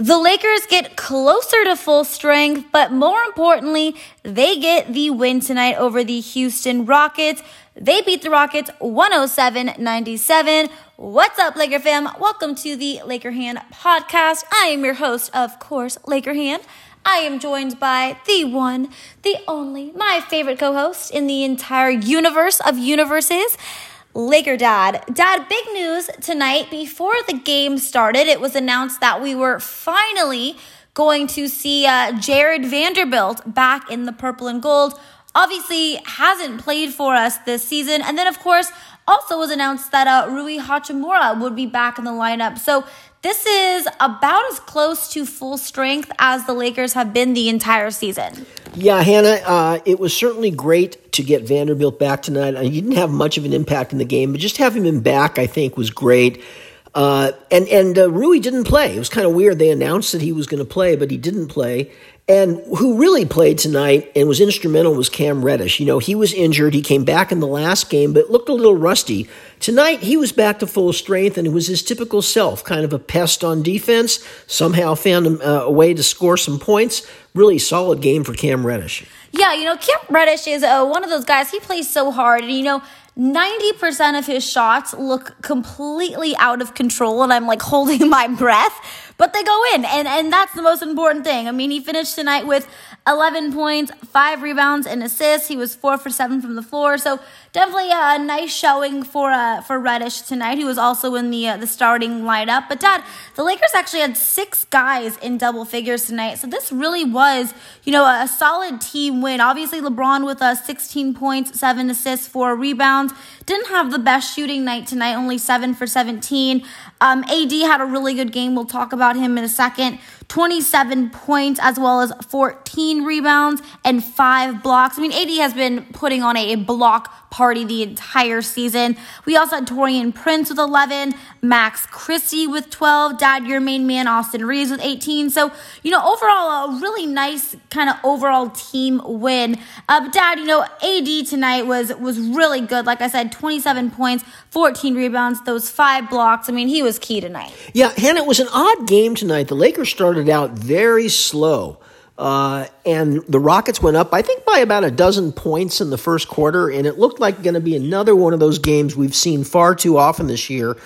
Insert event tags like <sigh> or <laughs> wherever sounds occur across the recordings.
The Lakers get closer to full strength, but more importantly, they get the win tonight over the Houston Rockets. They beat the Rockets 107 97. What's up, Laker fam? Welcome to the Laker Hand podcast. I am your host, of course, Laker Hand. I am joined by the one, the only, my favorite co host in the entire universe of universes. Laker Dad. Dad, big news tonight. Before the game started, it was announced that we were finally going to see uh, Jarred Vanderbilt back in the purple and gold. Obviously, hasn't played for us this season. And then, of course, also was announced that uh, Rui Hachimura would be back in the lineup. So this is about as close to full strength as the Lakers have been the entire season. Yeah, Hannah, uh, it was certainly great to get Vanderbilt back tonight. Uh, he didn't have much of an impact in the game, but just having him back, I think, was great. Uh, and and uh, Rui didn't play. It was kind of weird. They announced that he was going to play, but he didn't play. And who really played tonight and was instrumental was Cam Reddish. You know, he was injured. He came back in the last game, but looked a little rusty. Tonight, he was back to full strength and it was his typical self, kind of a pest on defense. Somehow found a, uh, a way to score some points. Really solid game for Cam Reddish. Yeah, you know, Cam Reddish is uh, one of those guys. He plays so hard. And, you know, 90% of his shots look completely out of control. And I'm like holding <laughs> my breath but they go in, and and that's the most important thing. I mean, he finished tonight with 11 points, five rebounds, and assists. He was four for seven from the floor, so definitely a nice showing for uh, for Reddish tonight. He was also in the uh, the starting lineup. But Dad, the Lakers actually had six guys in double figures tonight, so this really was you know a, solid team win. Obviously, LeBron with uh, 16 points, seven assists, four rebounds. Didn't have the best shooting night tonight, only seven for 17. Um, AD had a really good game. We'll talk about him in a second. 27 points as well as 14 rebounds and five blocks. I mean, AD has been putting on a block party the entire season. We also had Taurean Prince with 11, Max Christie with 12, Dad, your main man, Austin Reaves with 18. So, you know, overall, a really nice kind of overall team win. Uh, but Dad, you know, AD tonight was, was really good. Like I said, 27 points, 14 rebounds, those five blocks. I mean, he was key tonight. Yeah, Hannah, it was an odd game tonight. The Lakers started out very slow. Uh, and the Rockets went up, I think, by about a dozen points in the first quarter, and it looked like going to be another one of those games we've seen far too often this year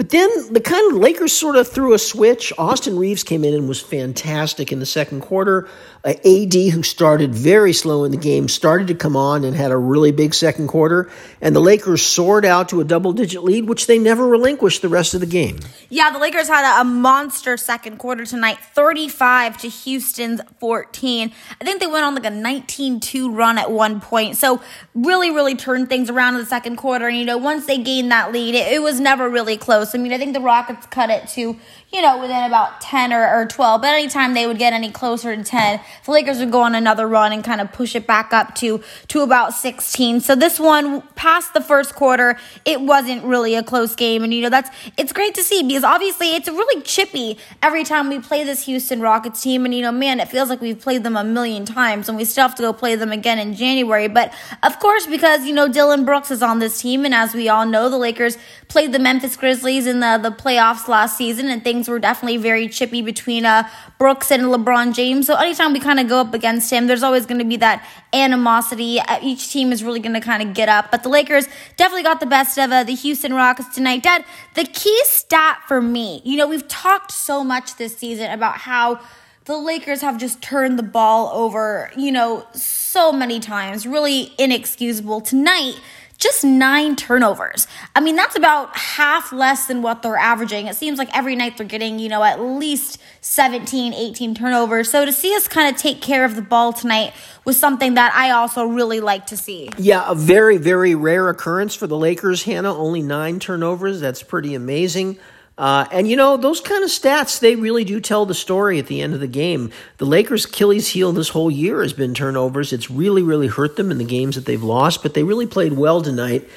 but then the kind of Lakers sort of threw a switch. Austin Reaves came in and was fantastic in the second quarter. Uh, AD, who started very slow in the game, started to come on and had a really big second quarter. And the Lakers soared out to a double digit lead, which they never relinquished the rest of the game. Yeah, the Lakers had a, a monster second quarter tonight 35 to Houston's 14. I think they went on like a 19 2 run at one point. So, really, really turned things around in the second quarter. And, you know, once they gained that lead, it, it was never really close close. I mean, I think the Rockets cut it to, you know, within about 10 or, or 12. But anytime they would get any closer to 10, the Lakers would go on another run and kind of push it back up to, to about 16. So this one, past the first quarter, it wasn't really a close game. And, you know, that's, it's great to see because obviously it's really chippy every time we play this Houston Rockets team. And, you know, man, it feels like we've played them a million times and we still have to go play them again in January. But of course, because, you know, Dillon Brooks is on this team. And as we all know, the Lakers played the Memphis Grizzlies in the, the playoffs last season, and things were definitely very chippy between uh, Brooks and LeBron James. So anytime we kind of go up against him, there's always going to be that animosity. Uh, each team is really going to kind of get up. But the Lakers definitely got the best of uh, the Houston Rockets tonight. Dad, the key stat for me, you know, we've talked so much this season about how the Lakers have just turned the ball over, you know, so many times, really inexcusable. Tonight, just nine turnovers. I mean, that's about half less than what they're averaging. It seems like every night they're getting, you know, at least 17, 18 turnovers. So to see us kind of take care of the ball tonight was something that I also really like to see. Yeah, a very, very rare occurrence for the Lakers, Hannah. Only nine turnovers. That's pretty amazing. Uh, and you know, those kind of stats, they really do tell the story at the end of the game. The Lakers' Achilles heel this whole year has been turnovers. It's really, really hurt them in the games that they've lost, but they really played well tonight.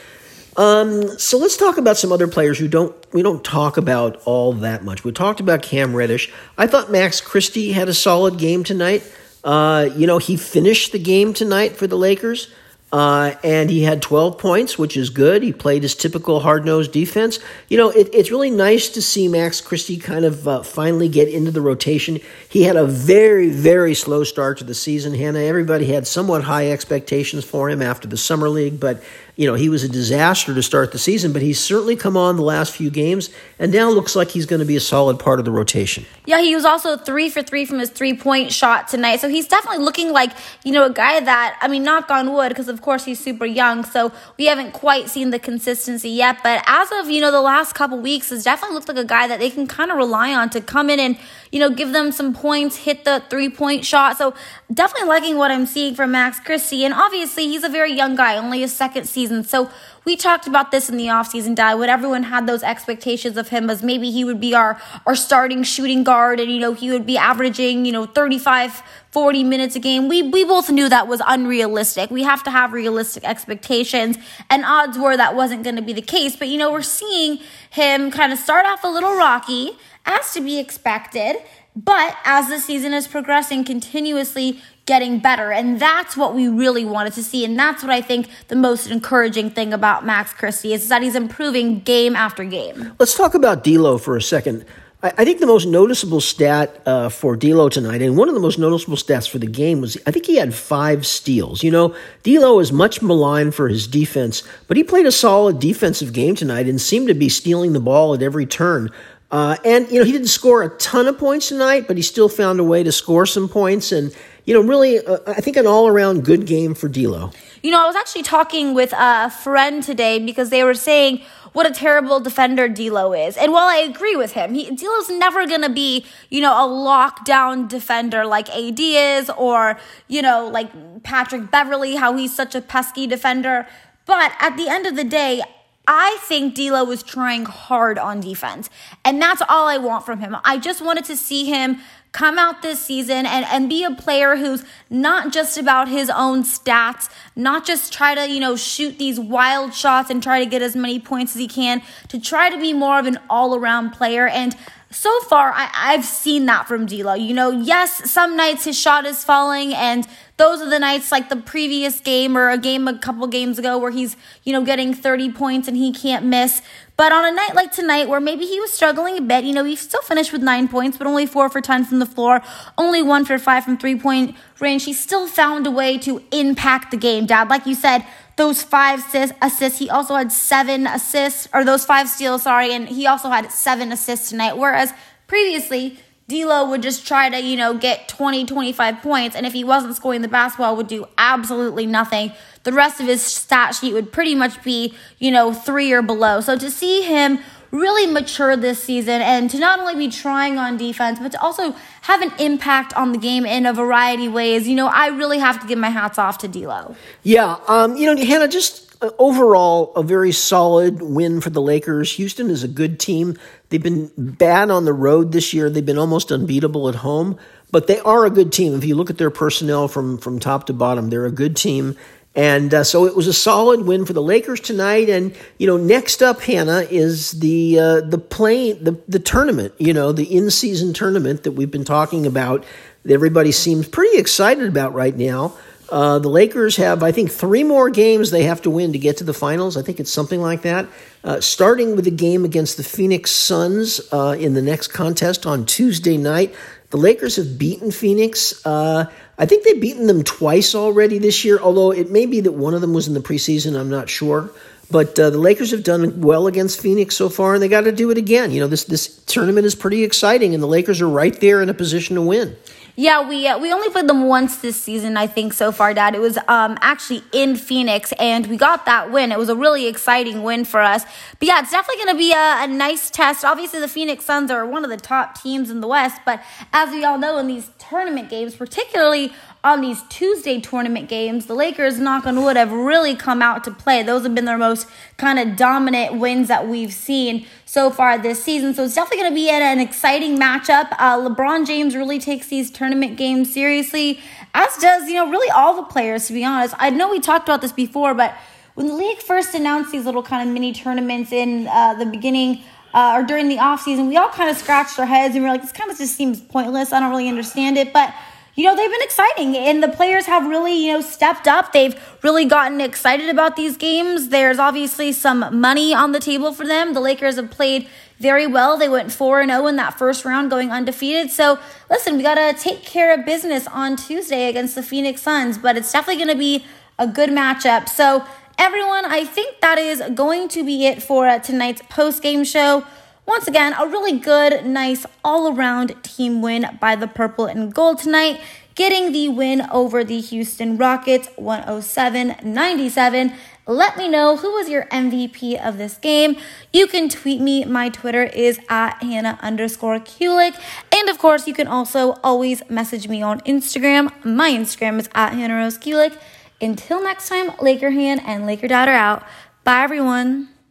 Um, so let's talk about some other players who don't we don't talk about all that much. We talked about Cam Reddish. I thought Max Christie had a solid game tonight. Uh, you know, he finished the game tonight for the Lakers. Uh, and he had 12 points, which is good. He played his typical hard nosed defense. You know, it, it's really nice to see Max Christie kind of uh, finally get into the rotation. He had a very, very slow start to the season, Hannah. Everybody had somewhat high expectations for him after the Summer League, but you know, he was a disaster to start the season, but he's certainly come on the last few games and now looks like he's going to be a solid part of the rotation. Yeah, he was also three for three from his three point shot tonight. So he's definitely looking like, you know, a guy that, I mean, knock on wood, because of course he's super young. So we haven't quite seen the consistency yet. But as of, you know, the last couple weeks, has definitely looked like a guy that they can kind of rely on to come in and, you know, give them some points, hit the three point shot. So definitely liking what I'm seeing from Max Christie. And obviously, he's a very young guy, only his second season. So we talked about this in the offseason, Di, when everyone had those expectations of him as maybe he would be our, our starting shooting guard and, you know, he would be averaging, you know, 35, 40 minutes a game. We, we both knew that was unrealistic. We have to have realistic expectations, and odds were that wasn't going to be the case. But, you know, we're seeing him kind of start off a little rocky as to be expected. But as the season is progressing, continuously getting better. And that's what we really wanted to see. And that's what I think the most encouraging thing about Max Christie is that he's improving game after game. Let's talk about D'Lo for a second. I think the most noticeable stat uh, for D'Lo tonight, and one of the most noticeable stats for the game was, I think he had five steals. You know, D'Lo is much maligned for his defense, but he played a solid defensive game tonight and seemed to be stealing the ball at every turn. Uh, and, you know, he didn't score a ton of points tonight, but he still found a way to score some points. And, you know, really, uh, I think an all around good game for D'Lo. You know, I was actually talking with a friend today because they were saying what a terrible defender D'Lo is. And while I agree with him, he, D'Lo's never to be, you know, a lockdown defender like AD is or, you know, like Patrick Beverley, how he's such a pesky defender. But at the end of the day, I think D'Lo was trying hard on defense, and that's all I want from him. I just wanted to see him come out this season and, and be a player who's not just about his own stats, not just try to, you know, shoot these wild shots and try to get as many points as he can, to try to be more of an all around player. And so far, I, I've seen that from D'Lo. You know, yes, some nights his shot is falling, and those are the nights like the previous game or a game a couple games ago where he's, you know, getting 30 points and he can't miss. But on a night like tonight, where maybe he was struggling a bit, you know, he still finished with nine points, but only four for 10 from the floor, only one for five from three point range. He still found a way to impact the game, Dad. Like you said, those five assists. He also had seven assists, or those five steals, sorry, and he also had seven assists tonight. Whereas previously, D'Lo would just try to, you know, get 20, 25 points, and if he wasn't scoring the basketball, would do absolutely nothing. The rest of his stat sheet would pretty much be, you know, three or below. So to see him really mature this season and to not only be trying on defense, but to also have an impact on the game in a variety of ways. You know, I really have to give my hats off to D'Lo. Yeah, um, you know, Hannah, just uh, overall a very solid win for the Lakers. Houston is a good team. They've been bad on the road this year. They've been almost unbeatable at home, but they are a good team. If you look at their personnel from from top to bottom, they're a good team. And uh, so it was a solid win for the Lakers tonight. And you know, next up, Hannah is the uh, the play the the tournament. You know, the in season tournament that we've been talking about. That everybody seems pretty excited about right now. Uh, the Lakers have, I think, three more games they have to win to get to the finals. I think it's something like that. Uh, starting with a game against the Phoenix Suns uh, in the next contest on Tuesday night. The Lakers have beaten Phoenix. Uh, I think they've beaten them twice already this year, although it may be that one of them was in the preseason. I'm not sure. But uh, the Lakers have done well against Phoenix so far, and they got to do it again. You know, this this tournament is pretty exciting, and the Lakers are right there in a position to win. Yeah, we uh, we only played them once this season, I think, so far, Dad. It was um, actually in Phoenix, and we got that win. It was a really exciting win for us. But yeah, it's definitely going to be a, a nice test. Obviously, the Phoenix Suns are one of the top teams in the West, but as we all know, in these tournament games, particularly on these Tuesday tournament games, the Lakers, knock on wood, have really come out to play. Those have been their most kind of dominant wins that we've seen so far this season. So it's definitely going to be an, exciting matchup. Uh, LeBron James really takes these tournament games seriously, as does, you know, really all the players, to be honest. I know we talked about this before, but when the league first announced these little kind of mini tournaments in uh, the beginning, uh, or during the offseason, we all kind of scratched our heads and we were like, this kind of just seems pointless. I don't really understand it. But you know, they've been exciting and the players have really, you know, stepped up. They've really gotten excited about these games. There's obviously some money on the table for them. The Lakers have played very well. They went 4 0 in that first round, going undefeated. So, listen, we got to take care of business on Tuesday against the Phoenix Suns, but it's definitely going to be a good matchup. So, everyone, I think that is going to be it for tonight's post game show. Once again, a really good, nice, all around team win by the purple and gold tonight, getting the win over the Houston Rockets 107 97. Let me know who was your MVP of this game. You can tweet me. My Twitter is at Hannah underscore Kulik. And of course, you can also always message me on Instagram. My Instagram is at Hannah Rose Kulik. Until next time, Laker Hand and Laker are out. Bye, everyone.